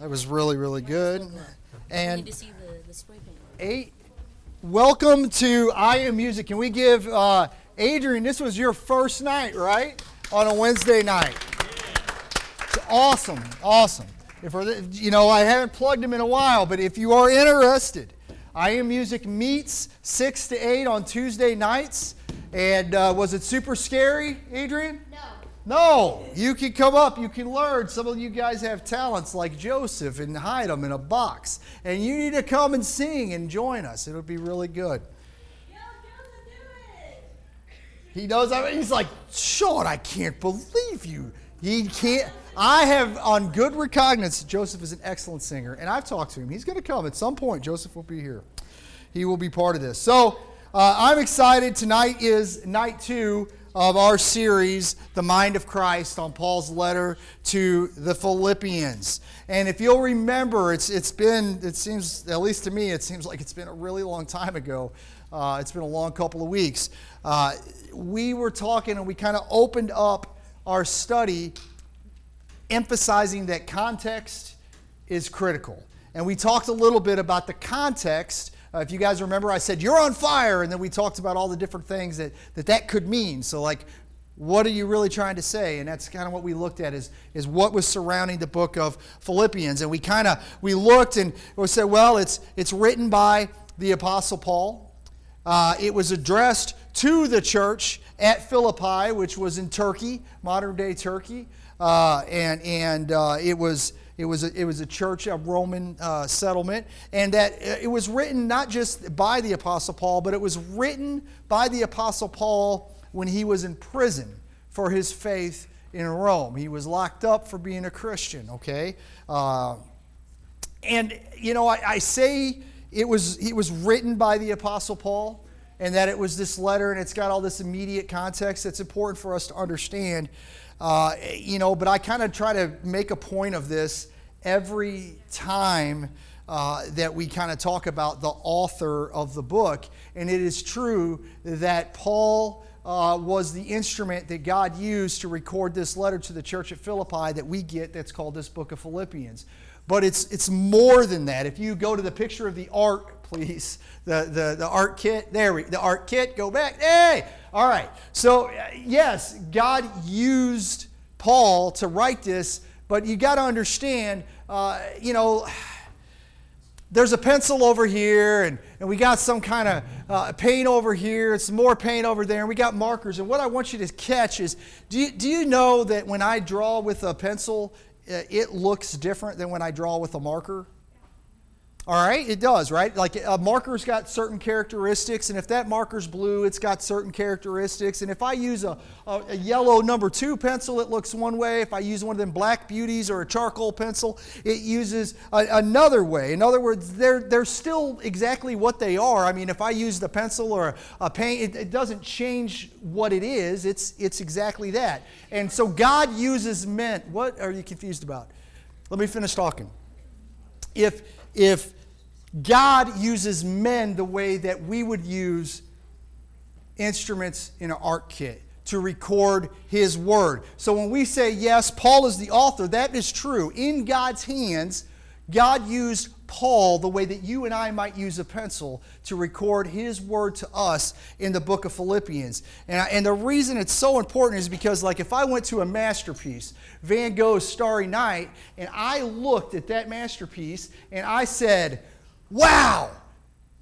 That was really, really good. And to see the, the spray paint. eight, welcome to I Am Music. Can we give uh, Adrian? This was your first night, right? On a Wednesday night. It's awesome, awesome. If you know, I haven't plugged him in a while, but if you are interested, I Am Music meets six to eight on Tuesday nights. And uh, was it super scary, Adrian? No. No, you can come up, you can learn. Some of you guys have talents like Joseph and hide them in a box. And you need to come and sing and join us. It'll be really good. He knows. I mean, he's like, Sean, I can't believe you. He can't. I have on good recognizance. Joseph is an excellent singer, and I've talked to him. He's going to come at some point. Joseph will be here. He will be part of this. So uh, I'm excited. Tonight is night two of our series, The Mind of Christ, on Paul's letter to the Philippians. And if you'll remember, it's it's been it seems at least to me it seems like it's been a really long time ago. Uh, it's been a long couple of weeks. Uh, we were talking and we kind of opened up our study emphasizing that context is critical. And we talked a little bit about the context. Uh, if you guys remember, I said, You're on fire. And then we talked about all the different things that that, that could mean. So, like, what are you really trying to say? And that's kind of what we looked at is, is what was surrounding the book of Philippians. And we kind of we looked and we said, well, it's it's written by the Apostle Paul. Uh, it was addressed to the church at Philippi, which was in Turkey, modern day Turkey, uh, and and uh, it was it was a, it was a church, a Roman uh, settlement, and that uh, it was written not just by the Apostle Paul, but it was written by the Apostle Paul when he was in prison for his faith in Rome. He was locked up for being a Christian. Okay. Uh, and you know, I, I, say it was it was written by the Apostle Paul, and that it was this letter, and it's got all this immediate context that's important for us to understand. Uh, you know, but I kind of try to make a point of this every time uh, that we kind of talk about the author of the book, and it is true that Paul. Uh, was the instrument that God used to record this letter to the church at Philippi that we get that's called this book of Philippians. But it's, it's more than that. If you go to the picture of the ark, please, the, the, the art kit, there we the art kit, go back. Hey! All right. So, uh, yes, God used Paul to write this, but you got to understand, uh, you know, there's a pencil over here, and, and we got some kind of uh, paint over here, it's more paint over there, and we got markers. And what I want you to catch is do you, do you know that when I draw with a pencil, uh, it looks different than when I draw with a marker? All right, it does, right? Like a marker's got certain characteristics, and if that marker's blue, it's got certain characteristics. And if I use a, a, a, yellow number two pencil, it looks one way. If I use one of them black beauties or a charcoal pencil, it uses a, another way. In other words, they're, they're still exactly what they are. I mean, if I use the pencil or a, paint, it, it doesn't change what it is, it's, it's exactly that. And so God uses men. What are you confused about? Let me finish talking. If, if, God uses men the way that we would use instruments in an art kit to record his word. So when we say, yes, Paul is the author, that is true. In God's hands, God used Paul the way that you and I might use a pencil to record his word to us in the book of Philippians. And, and the reason it's so important is because, like, if I went to a masterpiece, Van Gogh's Starry Night, and I looked at that masterpiece and I said, Wow!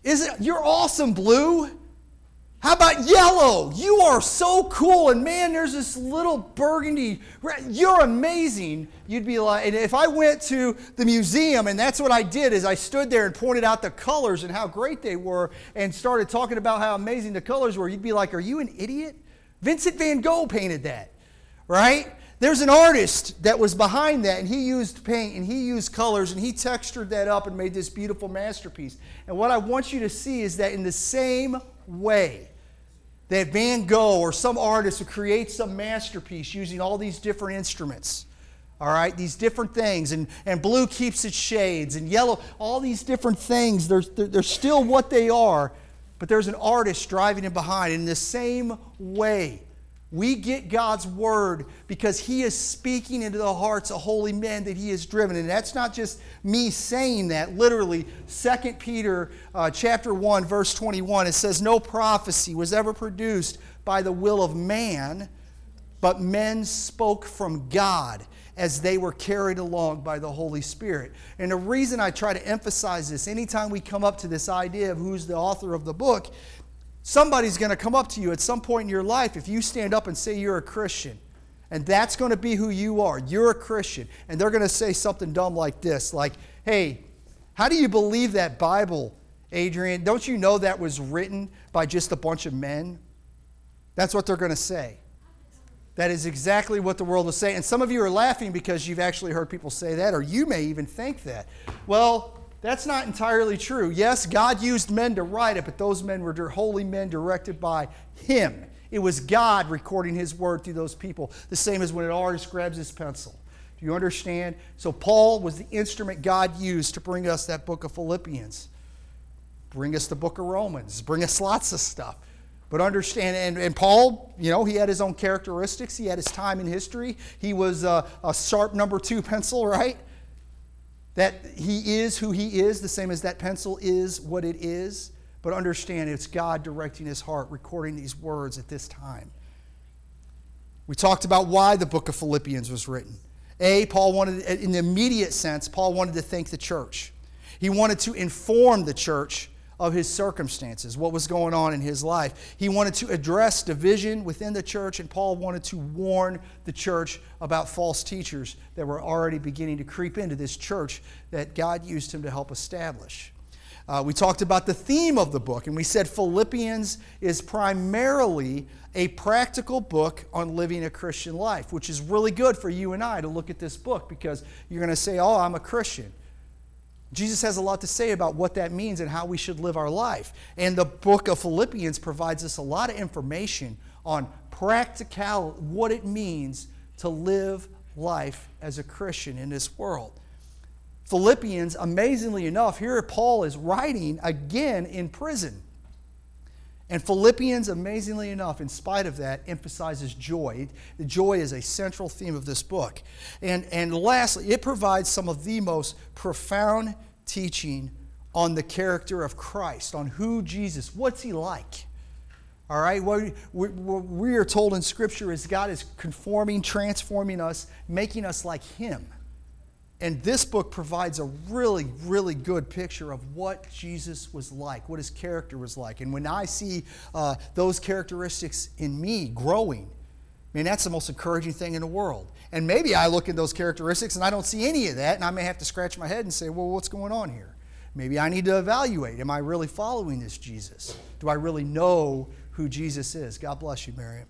Is it you're awesome, blue? How about yellow? You are so cool. And man, there's this little burgundy. You're amazing. You'd be like, and if I went to the museum and that's what I did is I stood there and pointed out the colors and how great they were and started talking about how amazing the colors were, you'd be like, are you an idiot? Vincent van Gogh painted that, right? There's an artist that was behind that, and he used paint and he used colors and he textured that up and made this beautiful masterpiece. And what I want you to see is that in the same way that Van Gogh or some artist who creates some masterpiece using all these different instruments, all right, these different things, and, and blue keeps its shades, and yellow, all these different things, they're, they're still what they are, but there's an artist driving it behind. In the same way, We get God's word because He is speaking into the hearts of holy men that He has driven. And that's not just me saying that. Literally, 2 Peter uh, chapter 1, verse 21, it says, No prophecy was ever produced by the will of man, but men spoke from God as they were carried along by the Holy Spirit. And the reason I try to emphasize this, anytime we come up to this idea of who's the author of the book, somebody's going to come up to you at some point in your life if you stand up and say you're a Christian. And that's going to be who you are. You're a Christian. And they're going to say something dumb like this like, hey, how do you believe that Bible, Adrian? Don't you know that was written by just a bunch of men? That's what they're going to say. That is exactly what the world will say. And some of you are laughing because you've actually heard people say that, or you may even think that. Well, that's not entirely true. Yes, God used men to write it, but those men were holy men directed by Him. It was God recording His word through those people, the same as when an artist grabs his pencil. Do you understand? So, Paul was the instrument God used to bring us that book of Philippians, bring us the book of Romans, bring us lots of stuff. But understand, and, and Paul, you know, he had his own characteristics. He had his time in history. He was a, a sharp number two pencil, right? That he is who he is, the same as that pencil is what it is. But understand, it's God directing his heart, recording these words at this time. We talked about why the book of Philippians was written. A, Paul wanted, in the immediate sense, Paul wanted to thank the church. He wanted to inform the church of his circumstances, what was going on in his life. He wanted to address division within the church, and Paul wanted to warn the church about false teachers that were already beginning to creep into this church that God used him to help establish. Uh, we talked about the theme of the book, and we said Philippians is primarily a practical book on living a Christian life, which is really good for you and I to look at this book because you're going to say, Oh, I'm a Christian. Jesus has a lot to say about what that means and how we should live our life. And the book of Philippians provides us a lot of information on practical what it means to live life as a Christian in this world. Philippians, amazingly enough, here Paul is writing again in prison. And Philippians, amazingly enough, in spite of that, emphasizes joy. The joy is a central theme of this book. And, and lastly, it provides some of the most profound teaching on the character of Christ, on who Jesus, what's he like? All right, what we, what we are told in Scripture is God is conforming, transforming us, making us like Him. And this book provides a really, really good picture of what Jesus was like, what his character was like. And when I see uh, those characteristics in me growing, I mean, that's the most encouraging thing in the world. And maybe I look at those characteristics and I don't see any of that, and I may have to scratch my head and say, well, what's going on here? Maybe I need to evaluate. Am I really following this Jesus? Do I really know who Jesus is? God bless you, Miriam.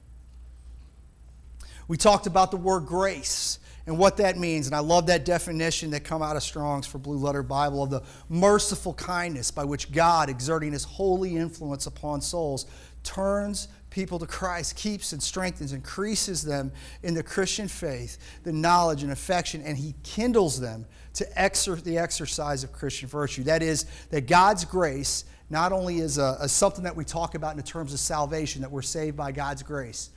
We talked about the word grace and what that means. And I love that definition that come out of Strong's for Blue Letter Bible of the merciful kindness by which God, exerting his holy influence upon souls, turns people to Christ, keeps and strengthens, increases them in the Christian faith, the knowledge and affection, and he kindles them to the exercise of Christian virtue. That is, that God's grace not only is a, a something that we talk about in terms of salvation, that we're saved by God's grace,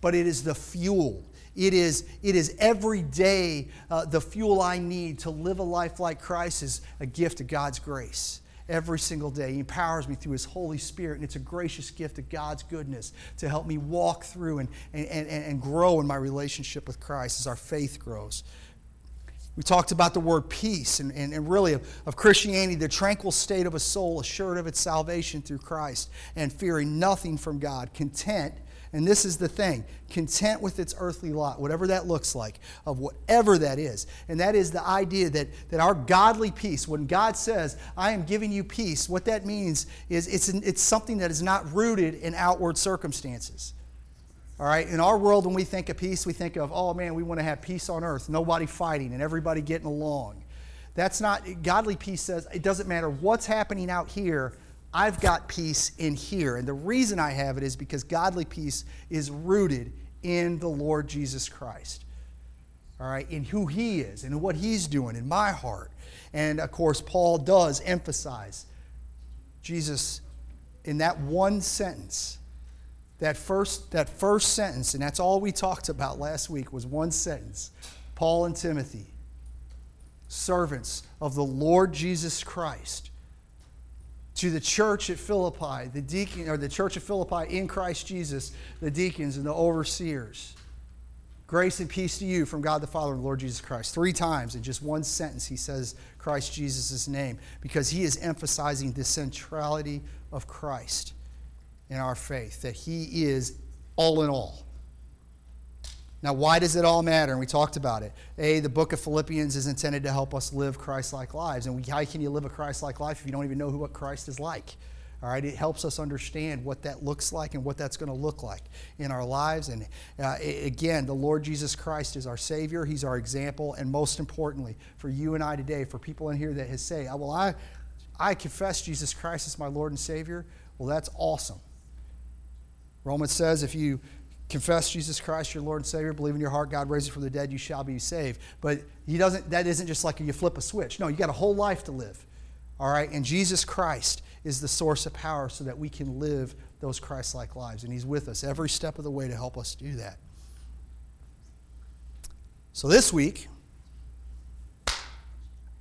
but it is the fuel it is, it is every day uh, the fuel I need to live a life like Christ is a gift of God's grace. Every single day. He empowers me through His Holy Spirit, and it's a gracious gift of God's goodness to help me walk through and, and, and, and grow in my relationship with Christ as our faith grows. We talked about the word peace and, and, and really of, of, Christianity, the tranquil state of a soul assured of its salvation through Christ and fearing nothing from God, content and this is the thing content with its earthly lot, whatever that looks like, of whatever that is. And that is the idea that, that our godly peace, when God says, I am giving you peace, what that means is it's, it's something that is not rooted in outward circumstances. All right, in our world, when we think of peace, we think of, oh man, we want to have peace on earth, nobody fighting and everybody getting along. That's not, godly peace says it doesn't matter what's happening out here, I've got peace in here. And the reason I have it is because godly peace is rooted in the Lord Jesus Christ. All right, in who He is and what He's doing in my heart. And of course, Paul does emphasize Jesus in that one sentence that first, that first sentence, and that's all we talked about last week, was one sentence Paul and Timothy, servants of the Lord Jesus Christ. To the church at Philippi, the deacon or the church of Philippi in Christ Jesus, the deacons and the overseers. Grace and peace to you from God the Father and Lord Jesus Christ. Three times in just one sentence, he says Christ Jesus' name because he is emphasizing the centrality of Christ in our faith, that he is all in all. Now, why does it all matter? And we talked about it. A, the book of Philippians is intended to help us live Christ like lives. And how can you live a Christ like life if you don't even know who, what Christ is like? All right, it helps us understand what that looks like and what that's going to look like in our lives. And uh, again, the Lord Jesus Christ is our Savior. He's our example. And most importantly, for you and I today, for people in here that has say, "Well, I, I confess Jesus Christ as my Lord and Savior." Well, that's awesome. Romans says, if you confess Jesus Christ, your Lord and Savior, believe in your heart God raised him from the dead, you shall be saved. But he doesn't. That isn't just like you flip a switch. No, you got a whole life to live. All right, and Jesus Christ is the source of power so that we can live those Christ like lives. And He's with us every step of the way to help us do that. So this week,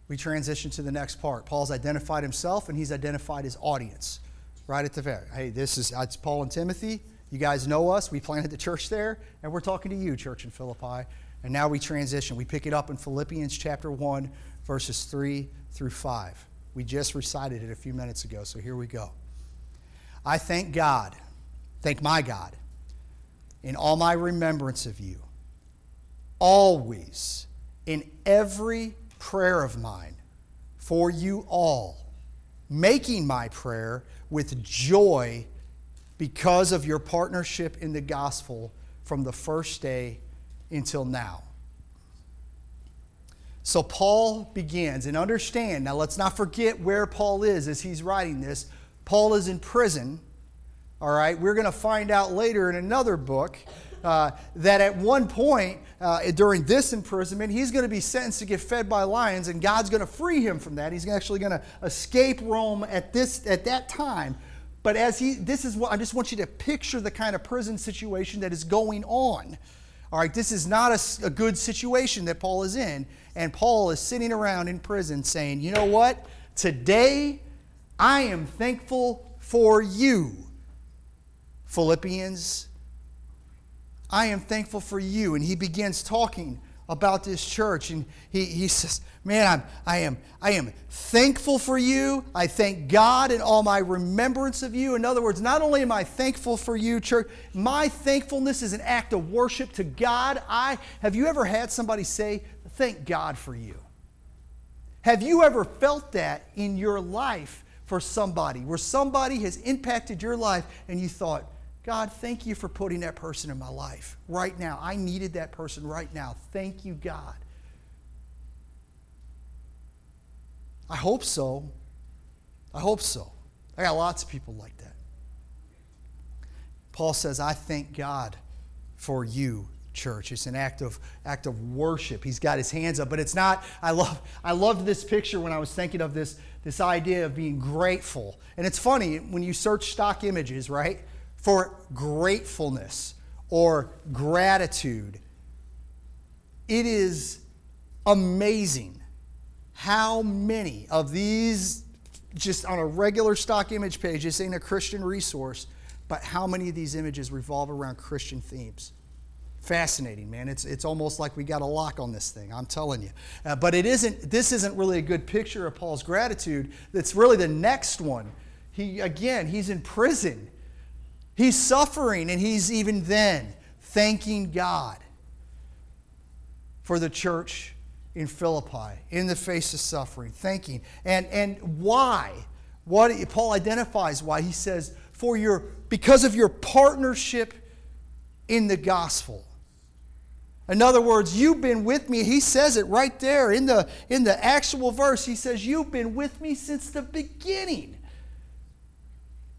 we transition to the next part. Paul's identified himself and he's identified his audience right at the very. Hey, this is it's Paul and Timothy. You guys know us. We planted the church there, and we're talking to you, church in Philippi. And now we transition. We pick it up in Philippians chapter 1, verses 3 through 5. We just recited it a few minutes ago, so here we go. I thank God, thank my God, in all my remembrance of you, always, in every prayer of mine, for you all, making my prayer with joy because of your partnership in the gospel from the first day until now so Paul begins, and understand, now let's not forget where Paul is as he's writing this. Paul is in prison, all right? We're going to find out later in another book uh, that at one point uh, during this imprisonment, he's going to be sentenced to get fed by lions, and God's going to free him from that. He's actually going to escape Rome at, this, at that time. But as he, this is what I just want you to picture the kind of prison situation that is going on. All right, this is not a, a good situation that Paul is in. And Paul is sitting around in prison saying, You know what? Today I am thankful for you. Philippians, I am thankful for you. And he begins talking about this church. And he, he says, Man, I'm, I, am, I am thankful for you. I thank God in all my remembrance of you. In other words, not only am I thankful for you, church, my thankfulness is an act of worship to God. I have you ever had somebody say, Thank God for you? Have you ever felt that in your life for somebody, where somebody has impacted your life and you thought, God, thank you for putting that person in my life right now. I needed that person right now. Thank you, God. I hope so. I hope so. I got lots of people like that. Paul says, I thank God for you, church. It's an act of act of worship. He's got his hands up, but it's not. I love I loved this picture when I was thinking of this this idea of being grateful. And it's funny when you search stock images, right? For gratefulness or gratitude. It is amazing how many of these, just on a regular stock image page, this ain't a Christian resource, but how many of these images revolve around Christian themes. Fascinating, man. It's, it's almost like we got a lock on this thing, I'm telling you. Uh, but it isn't, this isn't really a good picture of Paul's gratitude. That's really the next one. He, again, he's in prison He's suffering, and he's even then thanking God for the church in Philippi in the face of suffering, thanking. And, and why? What Paul identifies why. He says, for your because of your partnership in the gospel. In other words, you've been with me. He says it right there in the, in the actual verse. He says, You've been with me since the beginning.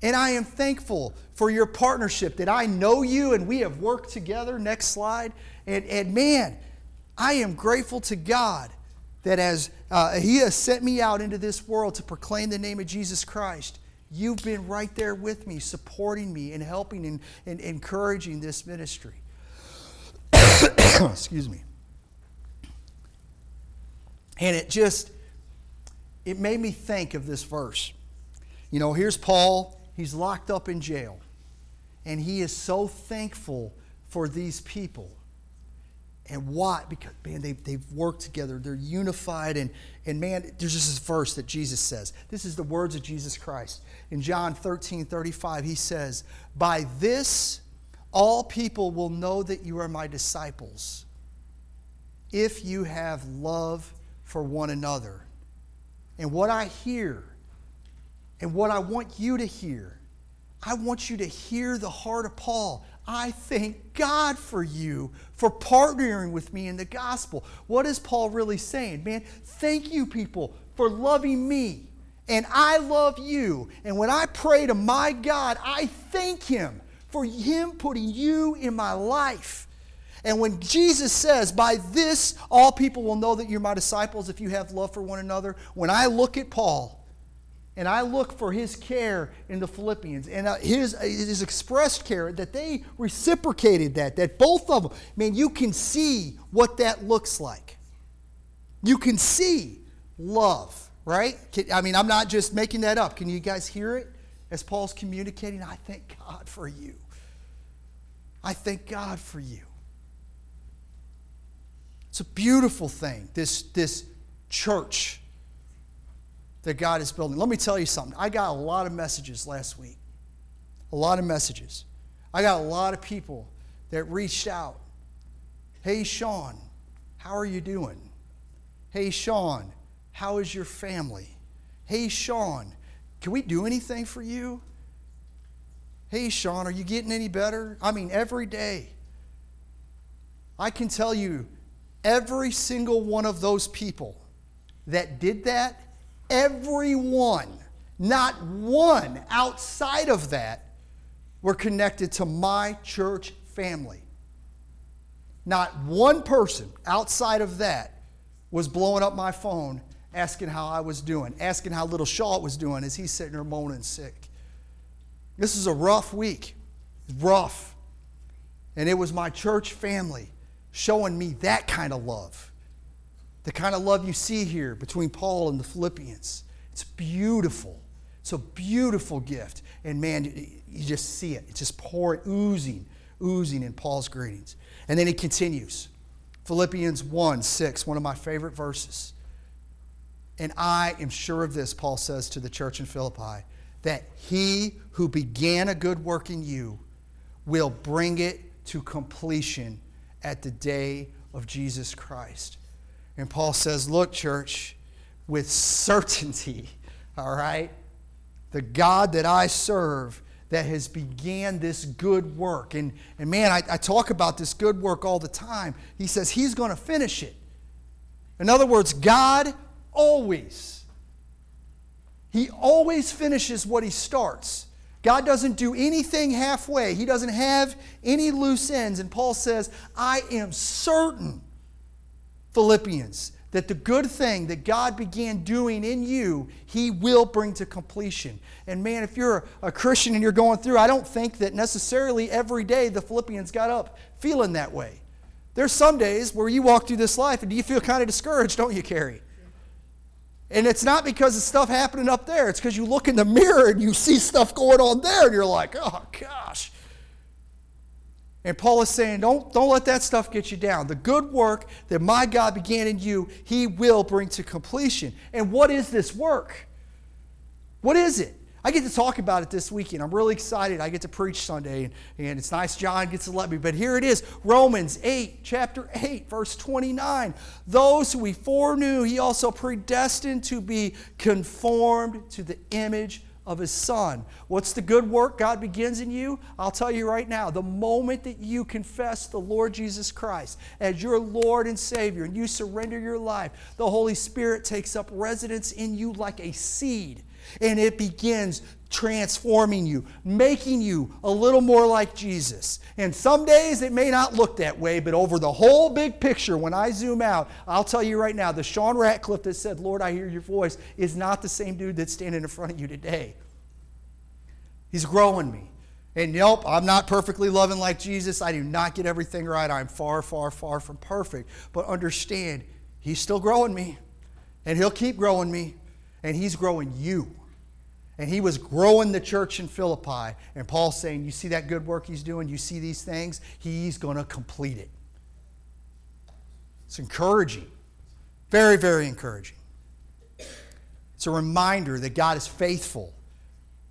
And I am thankful for your partnership that I know you and we have worked together. Next slide. And, and man, I am grateful to God that as uh, He has sent me out into this world to proclaim the name of Jesus Christ, You've been right there with me, supporting me and helping and, and encouraging this ministry. Excuse me. And it just, it made me think of this verse. You know, here's Paul, he's locked up in jail, and he is so thankful for these people. And why? Because, man, they've, they've worked together. They're unified. And, and, man, there's just this verse that Jesus says. This is the words of Jesus Christ. In John 13 35, he says, By this all people will know that you are my disciples if you have love for one another. And what I hear and what I want you to hear, I want you to hear the heart of Paul. I thank God for you for partnering with me in the gospel. What is Paul really saying? Man, thank you, people, for loving me. And I love you. And when I pray to my God, I thank Him for Him putting you in my life. And when Jesus says, By this all people will know that you're my disciples if you have love for one another, when I look at Paul, and I look for his care in the Philippians and uh, his, uh, his expressed care, that they reciprocated that, that both of them, man, you can see what that looks like. You can see love, right? I mean, I'm not just making that up. Can you guys hear it as Paul's communicating? I thank God for you. I thank God for you. It's a beautiful thing, this, this church that God is building. Let me tell you something. I got a lot of messages last week. A lot of messages. I got a lot of people that reached out. Hey, Sean, how are you doing? Hey, Sean, how is your family? Hey, Sean, can we do anything for you? Hey, Sean, are you getting any better? I mean, every day. I can tell you, every single one of those people that did that Everyone, not one outside of that, were connected to my church family. Not one person outside of that was blowing up my phone asking how I was doing, asking how little Shaw was doing as he's sitting there moaning sick. This is a rough week. Rough. And it was my church family showing me that kind of love. The kind of love you see here between Paul and the Philippians. It's beautiful. It's a beautiful gift. And man, you just see it. It's just pouring, oozing, oozing in Paul's greetings. And then he continues. Philippians 1 6, one of my favorite verses. And I am sure of this, Paul says to the church in Philippi, that he who began a good work in you will bring it to completion at the day of Jesus Christ. And Paul says, Look, church, with certainty, all right, the God that I serve that has began this good work. And, and man, I, I talk about this good work all the time. He says he's going to finish it. In other words, God always, he always finishes what he starts. God doesn't do anything halfway. He doesn't have any loose ends. And Paul says, I am certain Philippians, that the good thing that God began doing in you, He will bring to completion. And man, if you're a Christian and you're going through, I don't think that necessarily every day the Philippians got up feeling that way. There's some days where you walk through this life and you feel kind of discouraged, don't you, Carrie? And it's not because of stuff happening up there. It's because you look in the mirror and you see stuff going on there and you're like, oh gosh. And Paul is saying, don't, don't let that stuff get you down. The good work that my God began in you, he will bring to completion. And what is this work? What is it? I get to talk about it this weekend. I'm really excited. I get to preach Sunday, and, and it's nice John gets to let me. But here it is Romans 8, chapter 8, verse 29. Those who he foreknew, he also predestined to be conformed to the image of his son. What's the good work God begins in you? I'll tell you right now the moment that you confess the Lord Jesus Christ as your Lord and Savior and you surrender your life, the Holy Spirit takes up residence in you like a seed and it begins transforming you, making you a little more like Jesus. And some days it may not look that way, but over the whole big picture, when I zoom out, I'll tell you right now the Sean Ratcliffe that said, Lord, I hear your voice, is not the same dude that's standing in front of you today. He's growing me. And nope, I'm not perfectly loving like Jesus. I do not get everything right. I'm far, far, far from perfect. But understand, He's still growing me. And He'll keep growing me. And He's growing you. And He was growing the church in Philippi. And Paul's saying, You see that good work He's doing? You see these things? He's going to complete it. It's encouraging. Very, very encouraging. It's a reminder that God is faithful.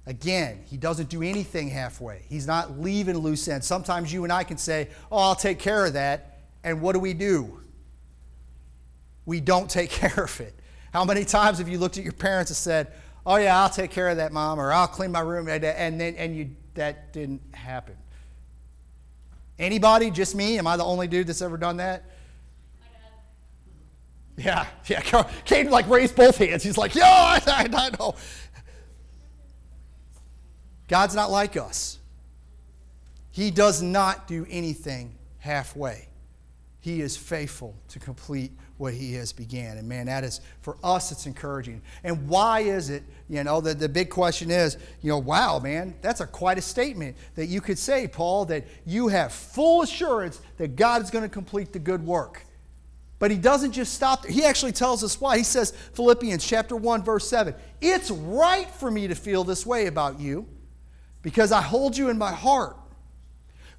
Again, He doesn't do anything halfway. He's not leaving loose ends. Sometimes you and I can say, Oh, I'll take care of that. And what do we do? We don't take care of it. How many times have you looked at your parents and said, Oh, yeah, I'll take care of that, mom, or I'll clean my room, and then and you, that didn't happen? Anybody? Just me? Am I the only dude that's ever done that? Yeah, yeah. Caden like raised both hands. He's like, "Yo, I, I, I know. God's not like us. He does not do anything halfway. He is faithful to complete what he has began. And man, that is, for us, it's encouraging. And why is it, you know, the, the big question is, you know, wow, man, that's a quite a statement that you could say, Paul, that you have full assurance that God is going to complete the good work. But he doesn't just stop there. He actually tells us why. He says, Philippians chapter 1, verse 7, it's right for me to feel this way about you because I hold you in my heart.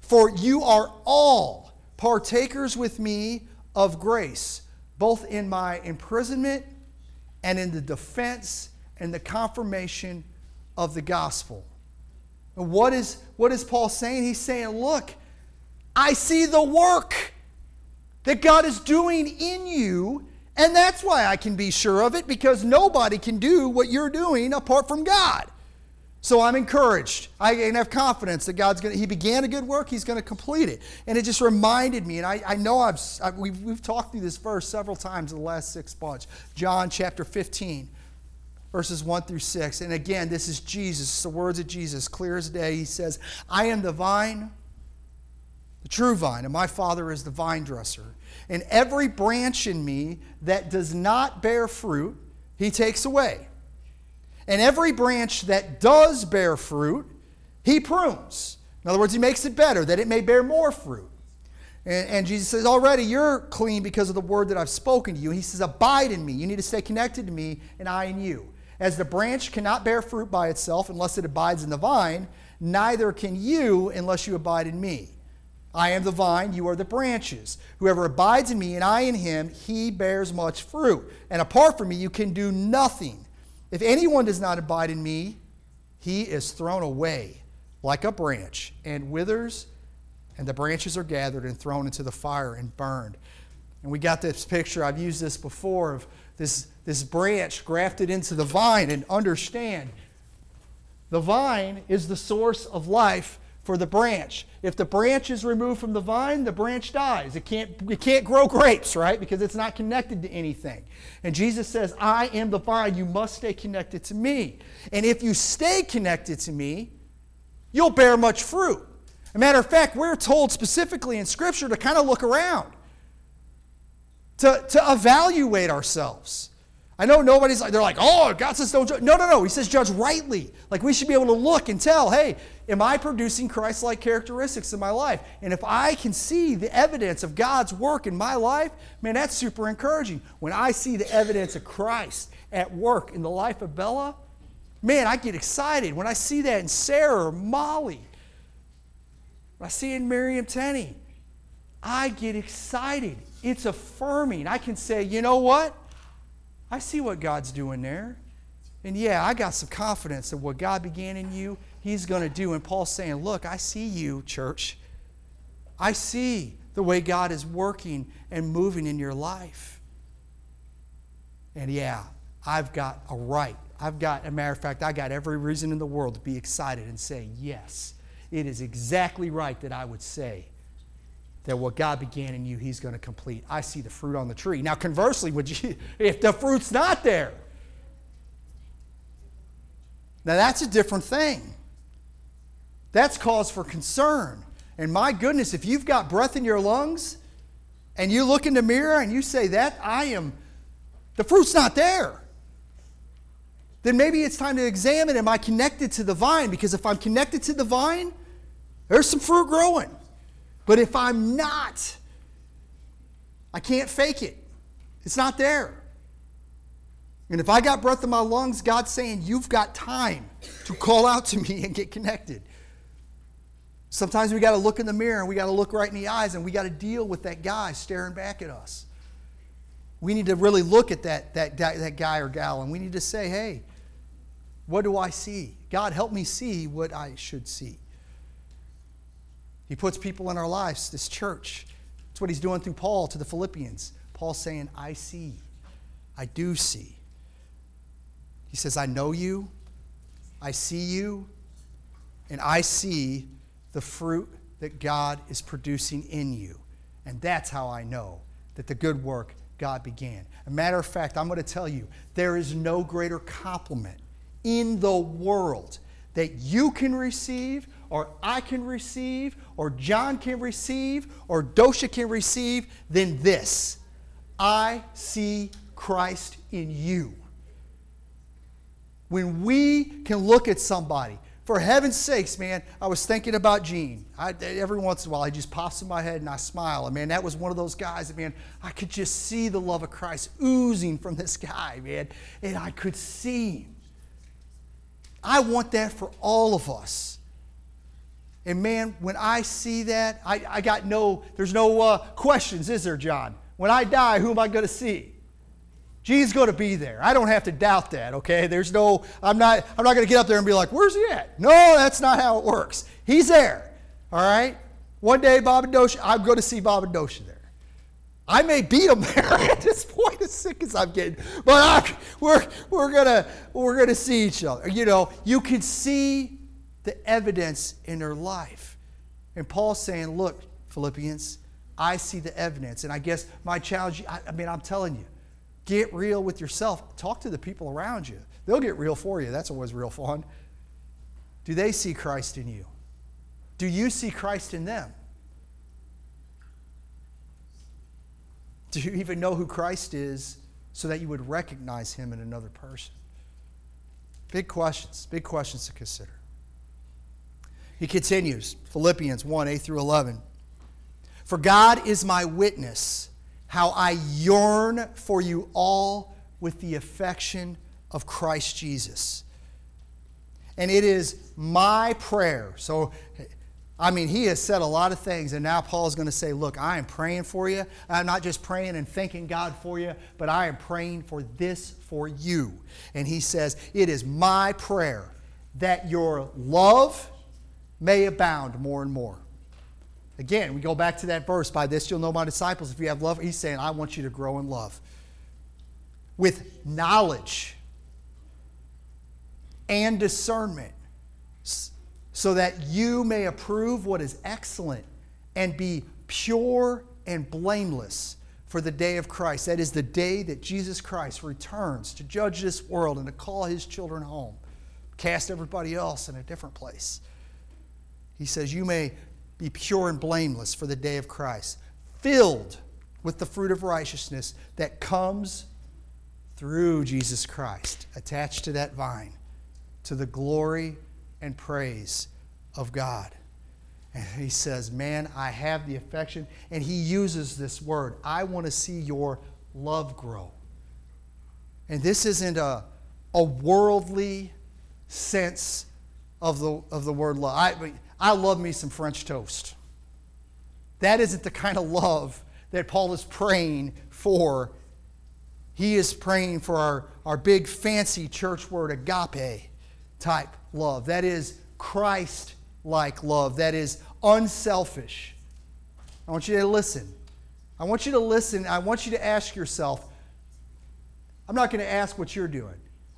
For you are all partakers with me of grace, both in my imprisonment and in the defense and the confirmation of the gospel. And what is, what is Paul saying? He's saying, Look, I see the work that God is doing in you. And that's why I can be sure of it because nobody can do what you're doing apart from God. So I'm encouraged. I have confidence that God's going to, He began a good work, He's going to complete it. And it just reminded me, and I, I know I've, I, we've, we've talked through this verse several times in the last six months. John chapter 15, verses 1 through 6. And again, this is Jesus, the words of Jesus, clear as day. He says, I am the vine, the true vine, and my Father is the vine dresser. And every branch in me that does not bear fruit, he takes away. And every branch that does bear fruit, he prunes. In other words, he makes it better that it may bear more fruit. And, and, Jesus says, Already you're clean because of the word that I've spoken to you. He says, Abide in me. You need to stay connected to me, and I in you. As the branch cannot bear fruit by itself unless it abides in the vine, neither can you unless you abide in me. I am the vine, you are the branches. Whoever abides in me and I in him, he bears much fruit. And apart from me, you can do nothing. If anyone does not abide in me, he is thrown away like a branch and withers, and the branches are gathered and thrown into the fire and burned. And we got this picture, I've used this before, of this, this branch grafted into the vine. And understand, the vine is the source of life for the branch. If the branch is removed from the vine, the branch dies. It can't, it can't grow grapes, right? Because it's not connected to anything. And Jesus says, I am the vine. You must stay connected to me. And if you stay connected to me, you'll bear much fruit. A matter of fact, we're told specifically in Scripture to kind of look around, to, to evaluate ourselves. I know nobody's like, they're like, oh, God says don't judge. No, no, no. He says judge rightly. Like we should be able to look and tell, hey, am I producing Christ like characteristics in my life? And if I can see the evidence of God's work in my life, man, that's super encouraging. When I see the evidence of Christ at work in the life of Bella, man, I get excited. When I see that in Sarah or Molly, when I see it in Miriam Tenney, I get excited. It's affirming. I can say, you know what? I see what God's doing there. And yeah, I got some confidence that what God began in you, He's going to do. And Paul's saying, Look, I see you, church. I see the way God is working and moving in your life. And yeah, I've got a right. I've got, a matter of fact, I got every reason in the world to be excited and say, Yes, it is exactly right that I would say that what God began in you, He's going to complete. I see the fruit on the tree. Now, conversely, would you, if the fruit's not there, now that's a different thing. That's cause for concern. And my goodness, if you've got breath in your lungs and you look in the mirror and you say, That I am, the fruit's not there. then maybe it's time to examine am I connected to the vine? Because if I'm connected to the vine, there's some fruit growing. But if I'm not, I can't fake it. It's not there. And if I got breath in my lungs, God's saying, You've got time to call out to me and get connected. Sometimes we got to look in the mirror and we got to look right in the eyes and we got to deal with that guy staring back at us. We need to really look at that, that, that guy or gal and we need to say, Hey, what do I see? God, help me see what I should see. He puts people in our lives, this church. That's what he's doing through Paul to the Philippians. Paul's saying, I see. I do see. He says, I know you, I see you, and I see the fruit that God is producing in you. And that's how I know that the good work God began. A matter of fact, I'm going to tell you, there is no greater compliment in the world that you can receive, or I can receive, or John can receive, or Dosha can receive than this I see Christ in you. When we can look at somebody, for heaven's sakes, man, I was thinking about Gene. I, every once in a while, he just pops in my head and I smile. And man, that was one of those guys that, man, I could just see the love of Christ oozing from this guy, man. And I could see him. I want that for all of us. And man, when I see that, I, I got no, there's no uh, questions, is there, John? When I die, who am I going to see? Jesus going to be there. I don't have to doubt that, okay? There's no, I'm not, I'm not going to get up there and be like, where's he at? No, that's not how it works. He's there, all right? One day, Bob and Dosha, I'm going to see Bob and Dosha there. I may beat him there at this point, as sick as I'm getting, but I, we're, we're going we're gonna see each other. You know, you can see the evidence in their life. And Paul's saying, look, Philippians, I see the evidence. And I guess my challenge, I, I mean, I'm telling you, Get real with yourself. Talk to the people around you. They'll get real for you. That's always real fun. Do they see Christ in you? Do you see Christ in them? Do you even know who Christ is so that you would recognize him in another person? Big questions, big questions to consider. He continues, Philippians 1 8 through 11. For God is my witness how I yearn for you all with the affection of Christ Jesus. And it is my prayer. So, I mean, he has said a lot of things, and now Paul is going to say, Look, I am praying for you. I'm not just praying and thanking God for you, but I am praying for this for you. And he says, It is my prayer that your love may abound more and more Again, we go back to that verse by this you'll know my disciples if you have love. He's saying, I want you to grow in love with knowledge and discernment so that you may approve what is excellent and be pure and blameless for the day of Christ. That is the day that Jesus Christ returns to judge this world and to call his children home, cast everybody else in a different place. He says, You may be pure and blameless for the day of Christ, filled with the fruit of righteousness that comes through Jesus Christ, attached to that vine, to the glory and praise of God. And he says, Man, I have the affection. And he uses this word I want to see your love grow. And this isn't a, a worldly sense of the, of the word love. I, I love me some French toast. That isn't the kind of love that Paul is praying for. He is praying for our, our big fancy church word agape type love. That is Christ like love. That is unselfish. I want you to listen. I want you to listen. I want you to ask yourself I'm not going to ask what you're doing.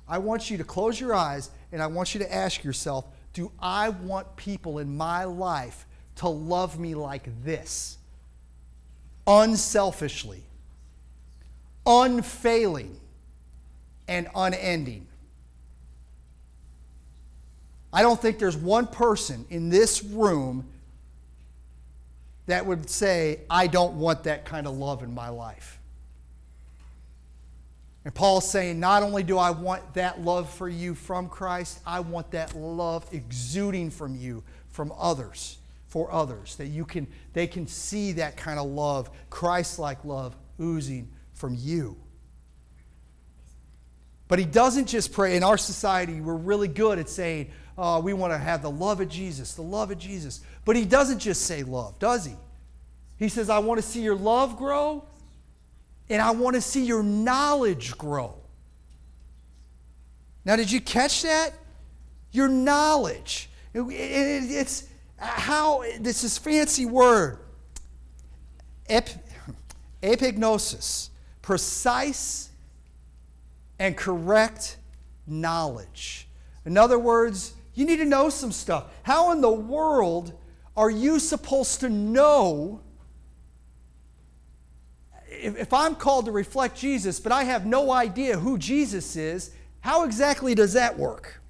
I want you to close your eyes and I want you to ask yourself do I want people in my life to love me like this? Unselfishly, unfailing, and unending. I don't think there's one person in this room that would say, I don't want that kind of love in my life. And Paul's saying, not only do I want that love for you from Christ, I want that love exuding from you from others, for others, that you can they can see that kind of love, Christ-like love oozing from you. But he doesn't just pray. In our society, we're really good at saying, uh, we want to have the love of Jesus, the love of Jesus. But he doesn't just say love, does he? He says, I want to see your love grow and I want to see your knowledge grow. Now, did you catch that? Your knowledge. It, it, it's how, this is fancy word. Ep, epignosis, precise and correct knowledge. In other words, you need to know some stuff. How in the world are you supposed to know if, I'm called to reflect Jesus, but I have no idea who Jesus is? How exactly does that work?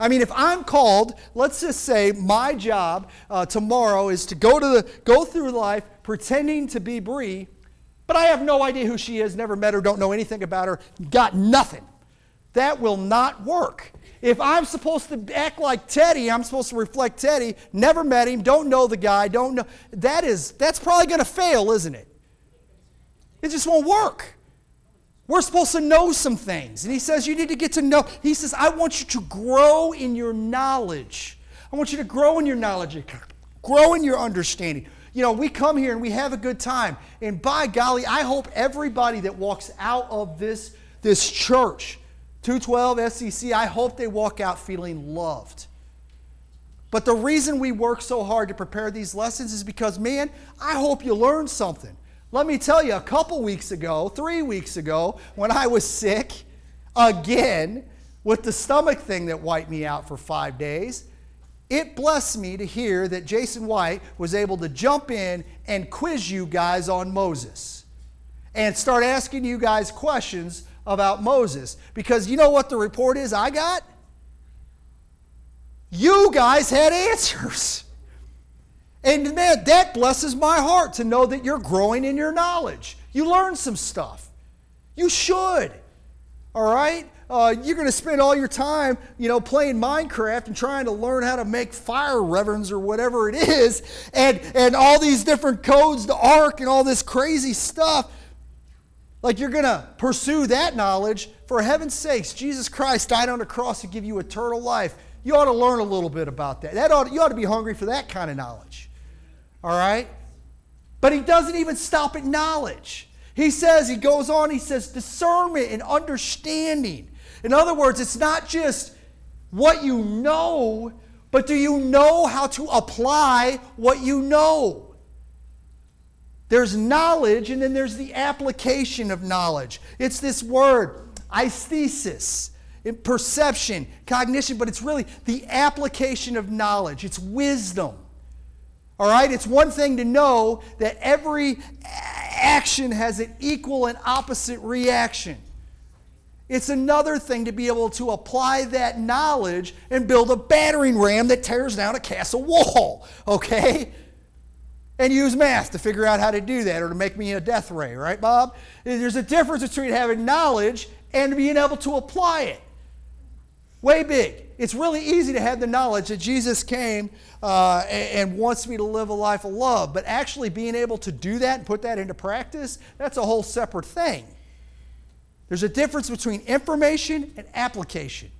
I mean, if I'm called, let's just say my job uh, tomorrow is to go to the go through life pretending to be Bree, but I have no idea who she is, never met her, don't know anything about her, got nothing. That will not work. If I'm supposed to act like Teddy, I'm supposed to reflect Teddy, never met him, don't know the guy, don't know. That is, that's probably going to fail, isn't it? It just won't work. We're supposed to know some things. And he says, You need to get to know. He says, I want you to grow in your knowledge. I want you to grow in your knowledge, grow in your understanding. You know, we come here and we have a good time. And by golly, I hope everybody that walks out of this, this church 212 SEC, I hope they walk out feeling loved. But the reason we work so hard to prepare these lessons is because, man, I hope you learn something. Let me tell you, a couple weeks ago, three weeks ago, when I was sick again with the stomach thing that wiped me out for five days, it blessed me to hear that Jason White was able to jump in and quiz you guys on Moses and start asking you guys questions about Moses. Because you know what the report is I got? You guys had answers. And man, that blesses my heart to know that you're growing in your knowledge. You learn some stuff. You should. All right? Uh, you're going to spend all your time, you know, playing Minecraft and trying to learn how to make fire reverends or whatever it is, and, and all these different codes to Ark and all this crazy stuff. Like you're going to pursue that knowledge. For heaven's sakes, Jesus Christ died on the cross to give you eternal life. You ought to learn a little bit about that. that ought, you ought to be hungry for that kind of knowledge. All right? But he doesn't even stop at knowledge. He says, he goes on, he says, discernment and understanding. In other words, it's not just what you know, but do you know how to apply what you know? There's knowledge, and then there's the application of knowledge. It's this word, aesthesis, perception, cognition, but it's really the application of knowledge. It's wisdom. All right? It's one thing to know that every action has an equal and opposite reaction. It's another thing to be able to apply that knowledge and build a battering ram that tears down a castle wall, okay? and use math to figure out how to do that or to make me a death ray, right, Bob? There's a difference between having knowledge and being able to apply it. Way big. It's really easy to have the knowledge that Jesus came uh, and wants me to live a life of love, but actually being able to do that and put that into practice, that's a whole separate thing. There's a difference between information and application.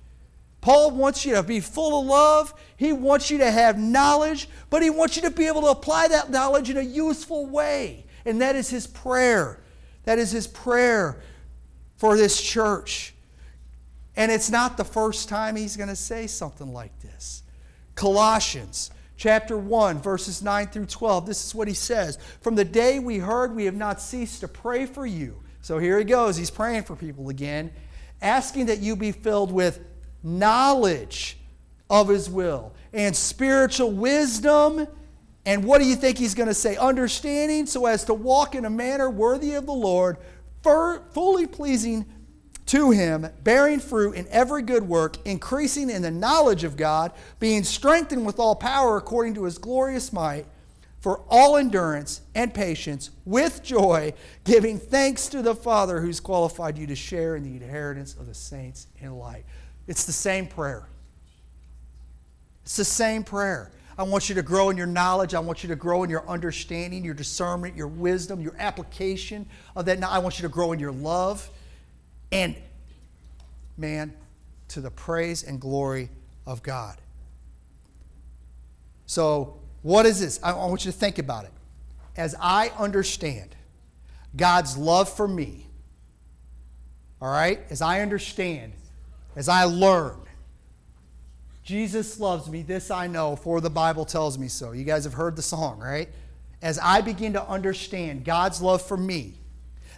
Paul wants you to be full of love. He wants you to have knowledge, but he wants you to be able to apply that knowledge in a useful way. And that is his prayer. That is his prayer for this church. And it's not the first time he's going to say something like this. Colossians chapter 1, verses 9 through 12. This is what he says From the day we heard, we have not ceased to pray for you. So here he goes. He's praying for people again, asking that you be filled with knowledge of his will and spiritual wisdom. And what do you think he's going to say? Understanding so as to walk in a manner worthy of the Lord, fully pleasing to him, bearing fruit in every good work, increasing in the knowledge of God, being strengthened with all power according to his glorious might for all endurance and patience with joy, giving thanks to the Father who's qualified you to share in the inheritance of the saints in light. It's the same prayer. It's the same prayer. I want you to grow in your knowledge. I want you to grow in your understanding, your discernment, your wisdom, your application of that. Now i want you to grow in your love. And, man, to the praise and glory of God. So, what is this? I want you to think about it. As I understand God's love for me, all right, as I understand, as I learn, Jesus loves me, this I know, for the Bible tells me so. You guys have heard the song, right? As I begin to understand God's love for me,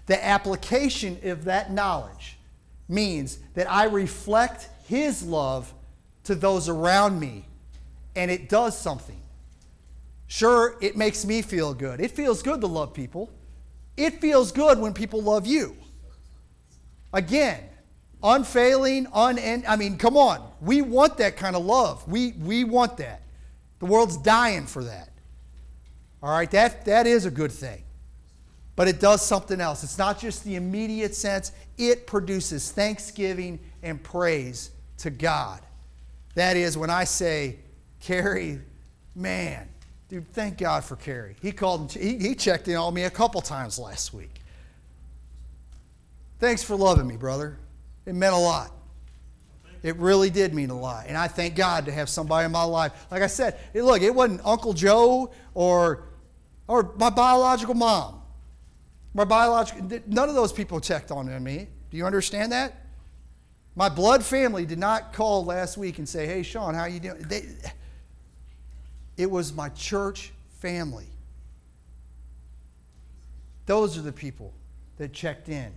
the application of that knowledge means that I reflect His love to those around me, and it does something. Sure, it makes me feel good. It feels good to love people. It feels good when people love you. Again, unfailing, unend. I mean, come on. We want that kind of love. We, we want that. The world's dying for that. All right, that, that is a good thing. But it does something else. It's not just the immediate sense, it produces thanksgiving and praise to God. That is when I say, Carrie, man, Dude, thank God for Kerry. He called, he, he checked in on me a couple times last week. Thanks for loving me, brother. It meant a lot. It really did mean a lot. And I thank God to have somebody in my life. Like I said, look, it wasn't Uncle Joe or, or my biological mom. My biological, none of those people checked on me. Do you understand that? My blood family did not call last week and say, hey, Sean, how you doing? They, it was my church family. Those are the people that checked in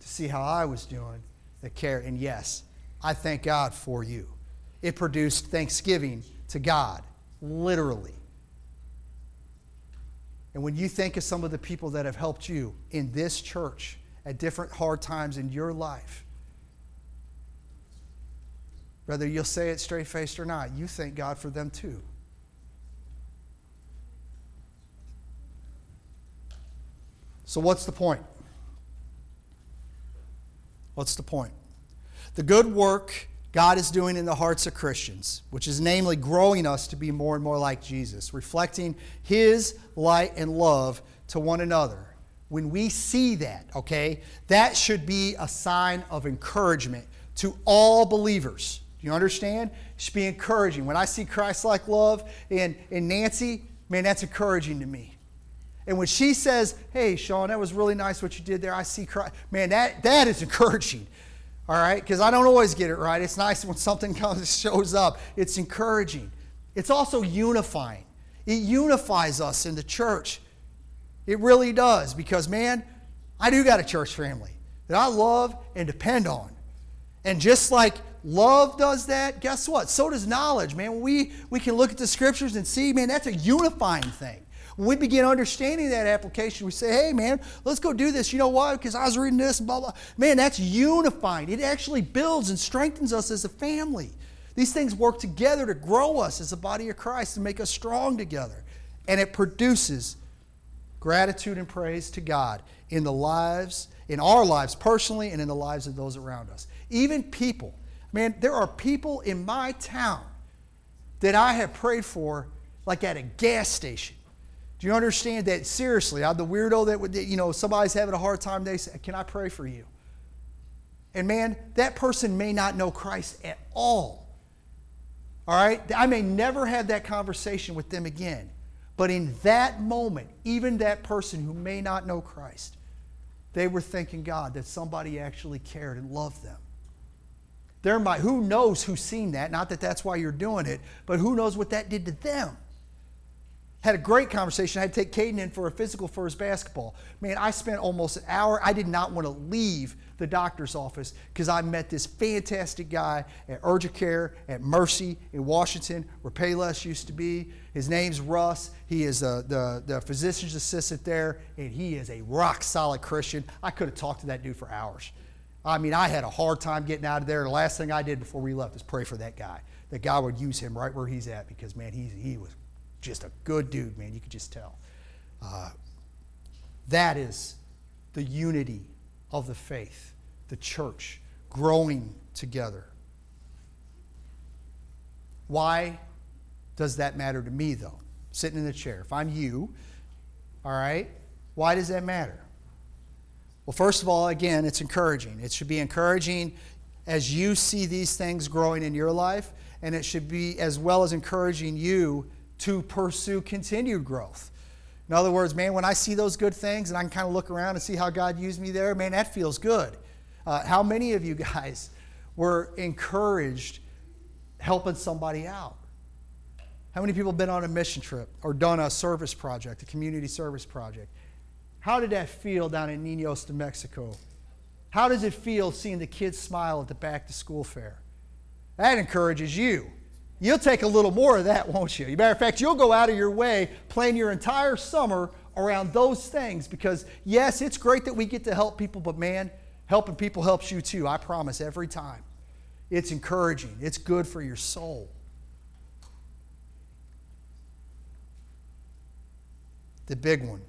to see how I was doing, that care. And yes, I thank God for you. It produced thanksgiving to God, literally. And when you think of some of the people that have helped you in this church at different hard times in your life, whether you'll say it straight faced or not, you thank God for them too. So, what's the point? What's the point? The good work God is doing in the hearts of Christians, which is namely growing us to be more and more like Jesus, reflecting His light and love to one another. When we see that, okay, that should be a sign of encouragement to all believers. Do you understand? It should be encouraging. When I see Christ like love in, in Nancy, man, that's encouraging to me. And when she says, Hey, Sean, that was really nice what you did there, I see Christ. Man, that, that is encouraging. All right? Because I don't always get it right. It's nice when something comes shows up. It's encouraging. It's also unifying. It unifies us in the church. It really does. Because, man, I do got a church family that I love and depend on. And just like love does that, guess what? So does knowledge, man. We, we can look at the scriptures and see, man, that's a unifying thing. We begin understanding that application, we say, hey, man, let's go do this. You know why? Because I was reading this blah, blah. Man, that's unifying. It actually builds and strengthens us as a family. These things work together to grow us as a body of Christ and make us strong together. And it produces gratitude and praise to God in the lives, in our lives personally, and in the lives of those around us. Even people. Man, there are people in my town that I have prayed for, like at a gas station. Do you understand that? Seriously, I'm the weirdo that would, you know, somebody's having a hard time. They say, Can I pray for you? And man, that person may not know Christ at all. All right? I may never have that conversation with them again. But in that moment, even that person who may not know Christ, they were thanking God that somebody actually cared and loved them. There might, who knows who's seen that? Not that that's why you're doing it, but who knows what that did to them. Had a great conversation. I had to take Caden in for a physical for his basketball. Man, I spent almost an hour. I did not want to leave the doctor's office because I met this fantastic guy at Urgent Care at Mercy in Washington, where Payless used to be. His name's Russ. He is uh, the, the physician's assistant there, and he is a rock solid Christian. I could have talked to that dude for hours. I mean, I had a hard time getting out of there. The last thing I did before we left is pray for that guy. That God would use him right where he's at because, man, he's, he was just a good dude, man. You could just tell. Uh, that is the unity of the faith, the church growing together. Why does that matter to me, though? Sitting in the chair. If I'm you, all right, why does that matter? Well, first of all, again, it's encouraging. It should be encouraging as you see these things growing in your life, and it should be as well as encouraging you to pursue continued growth. In other words, man, when I see those good things and I can kind of look around and see how God used me there, man, that feels good. Uh, how many of you guys were encouraged helping somebody out? How many people have been on a mission trip or done a service project, a community service project? How did that feel down in Ninos, New Mexico? How does it feel seeing the kids smile at the back to school fair? That encourages you. You'll take a little more of that, won't you? Matter of fact, you'll go out of your way, plan your entire summer around those things because, yes, it's great that we get to help people, but man, helping people helps you too. I promise every time. It's encouraging, it's good for your soul. The big one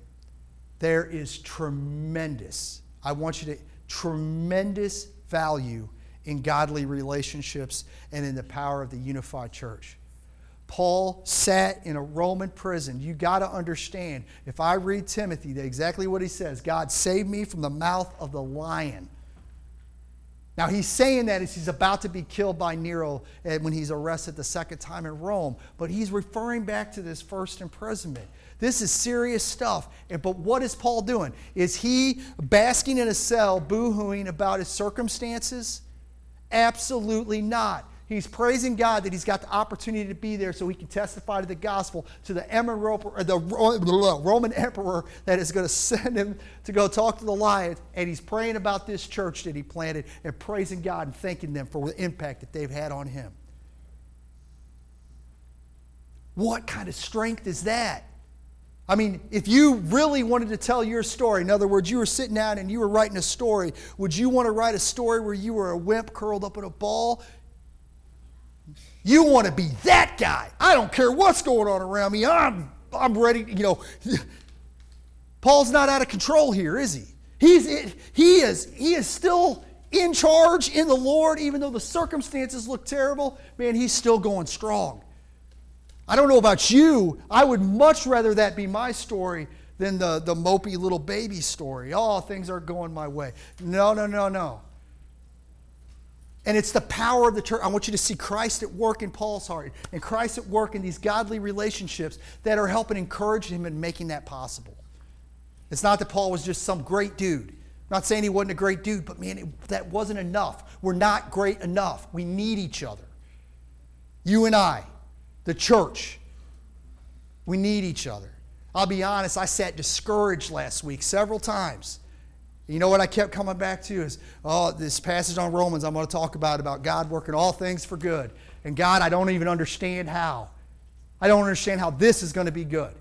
there is tremendous, I want you to, tremendous value in godly relationships and in the power of the unified church. Paul sat in a Roman prison. You got to understand, if I read Timothy, exactly what he says God saved me from the mouth of the lion. Now, he's saying that as he's about to be killed by Nero eh, when he's arrested the second time in Rome, but he's referring back to this first imprisonment. This is serious stuff. But what is Paul doing? Is he basking in a cell, boo-hooing about his circumstances? Absolutely not. He's praising God that he's got the opportunity to be there so he can testify to the gospel to the, uh, the Roman emperor that is going to send him to go talk to the lions. And he's praying about this church that he planted and praising God and thanking them for the impact that they've had on him. What kind of strength is that? I mean, if you really wanted to tell your story, in other words, you were sitting down and you were writing a story, would you want to write a story where you were a wimp curled up in a ball? You want to be that guy. I don't care what's going on around me. I'm, I'm ready. You know, Paul's not out of control here, is he? He's, he, is, he is still in charge in the Lord, even though the circumstances look terrible. Man, he's still going strong. I don't know about you. I would much rather that be my story than the, the mopey little baby story. Oh, things are going my way. No, no, no, no. And it's the power of the church. I want you to see Christ at work in Paul's heart and Christ at work in these godly relationships that are helping encourage him in making that possible. It's not that Paul was just some great dude. I'm not saying he wasn't a great dude, but man, it, that wasn't enough. We're not great enough. We need each other. You and I the church. We need each other. I'll be honest, I sat discouraged last week several times. You know what I kept coming back to is, oh, this passage on Romans I'm going to talk about, about God working all things for good. And God, I don't even understand how. I don't understand how this is going to be good.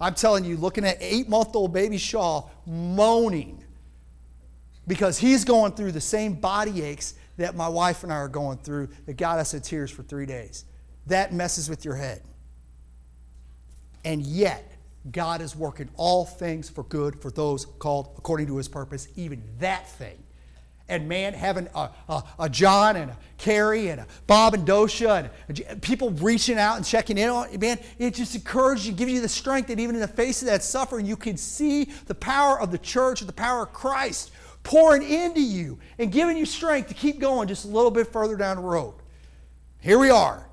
I'm telling you, looking at eight month old baby Shaw moaning because he's going through the same body aches that my wife and I are going through that got us in tears for three days that messes with your head. And yet, God is working all things for good for those called according to his purpose, even that thing. And man, having a, a, a John and a Carrie and a Bob and Dosha and people reaching out and checking in on you, man, it just encourages you, gives you the strength that even in the face of that suffering, you can see the power of the church, the power of Christ pouring into you and giving you strength to keep going just a little bit further down the road. Here we are.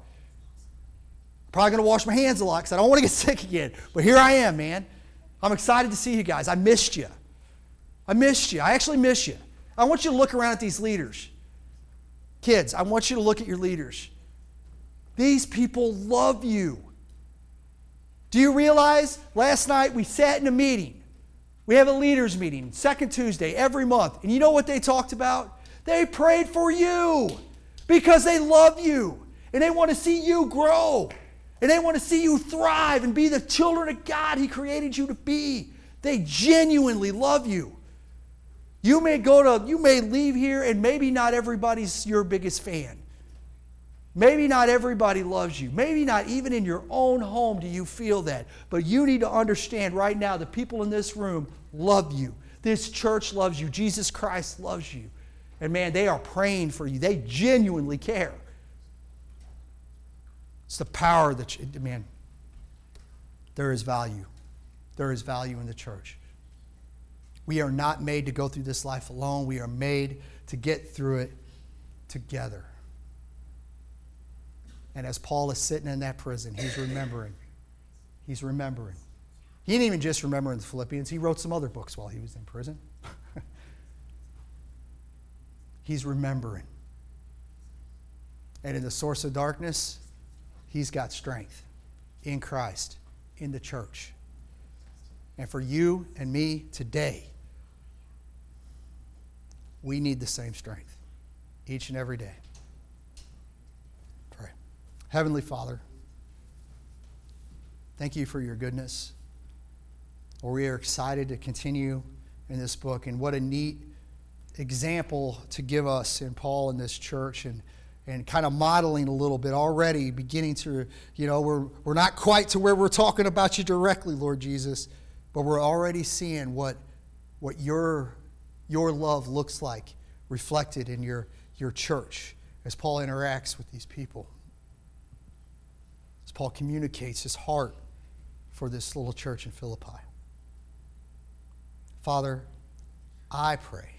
Probably going to wash my hands a lot because I don't want to get sick again. But here I am, man. I'm excited to see you guys. I missed you. I missed you. I actually miss you. I want you to look around at these leaders. Kids, I want you to look at your leaders. These people love you. Do you realize last night we sat in a meeting? We have a leaders meeting, second Tuesday every month. And you know what they talked about? They prayed for you because they love you and they want to see you grow. And they want to see you thrive and be the children of God He created you to be. They genuinely love you. You may go to, you may leave here, and maybe not everybody's your biggest fan. Maybe not everybody loves you. Maybe not even in your own home do you feel that. But you need to understand right now the people in this room love you. This church loves you. Jesus Christ loves you. And man, they are praying for you. They genuinely care. It's the power that, you, man, there is value. There is value in the church. We are not made to go through this life alone. We are made to get through it together. And as Paul is sitting in that prison, he's remembering. He's remembering. He didn't even just remember in the Philippians, he wrote some other books while he was in prison. he's remembering. And in the source of darkness, he's got strength in Christ, in the church. And for you and me today, we need the same strength each and every day. Pray. Heavenly Father, thank you for your goodness. Or we are excited to continue in this book, and what a neat example to give us in Paul in this church and and kind of modeling a little bit already, beginning to, you know, we're, we're not quite to where we're talking about you directly, Lord Jesus, but we're already seeing what, what your, your love looks like reflected in your, your church as Paul interacts with these people. As Paul communicates his heart for this little church in Philippi. Father, I pray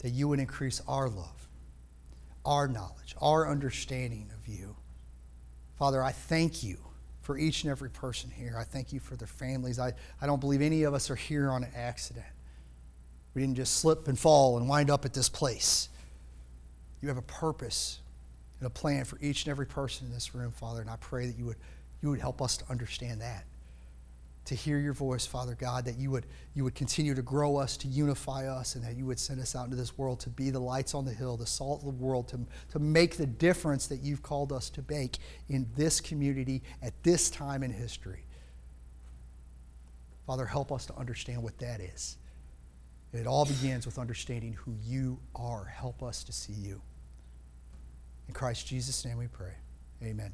that you would increase our love our knowledge, our understanding of you. Father, I thank you for each and every person here. I thank you for their families. I, I don't believe any of us are here on an accident. We didn't just slip and fall and wind up at this place. You have a purpose and a plan for each and every person in this room, Father, and I pray that you would, you would help us to understand that to hear your voice, Father God, that you would, you would continue to grow us, to unify us, and that you would send us out into this world to be the lights on the hill, the salt of the world, to, to make the difference that you've called us to make in this community at this time in history. Father, help us to understand what that is. it all begins with understanding who you are. Help us to see you. In Christ Jesus' name we pray. Amen.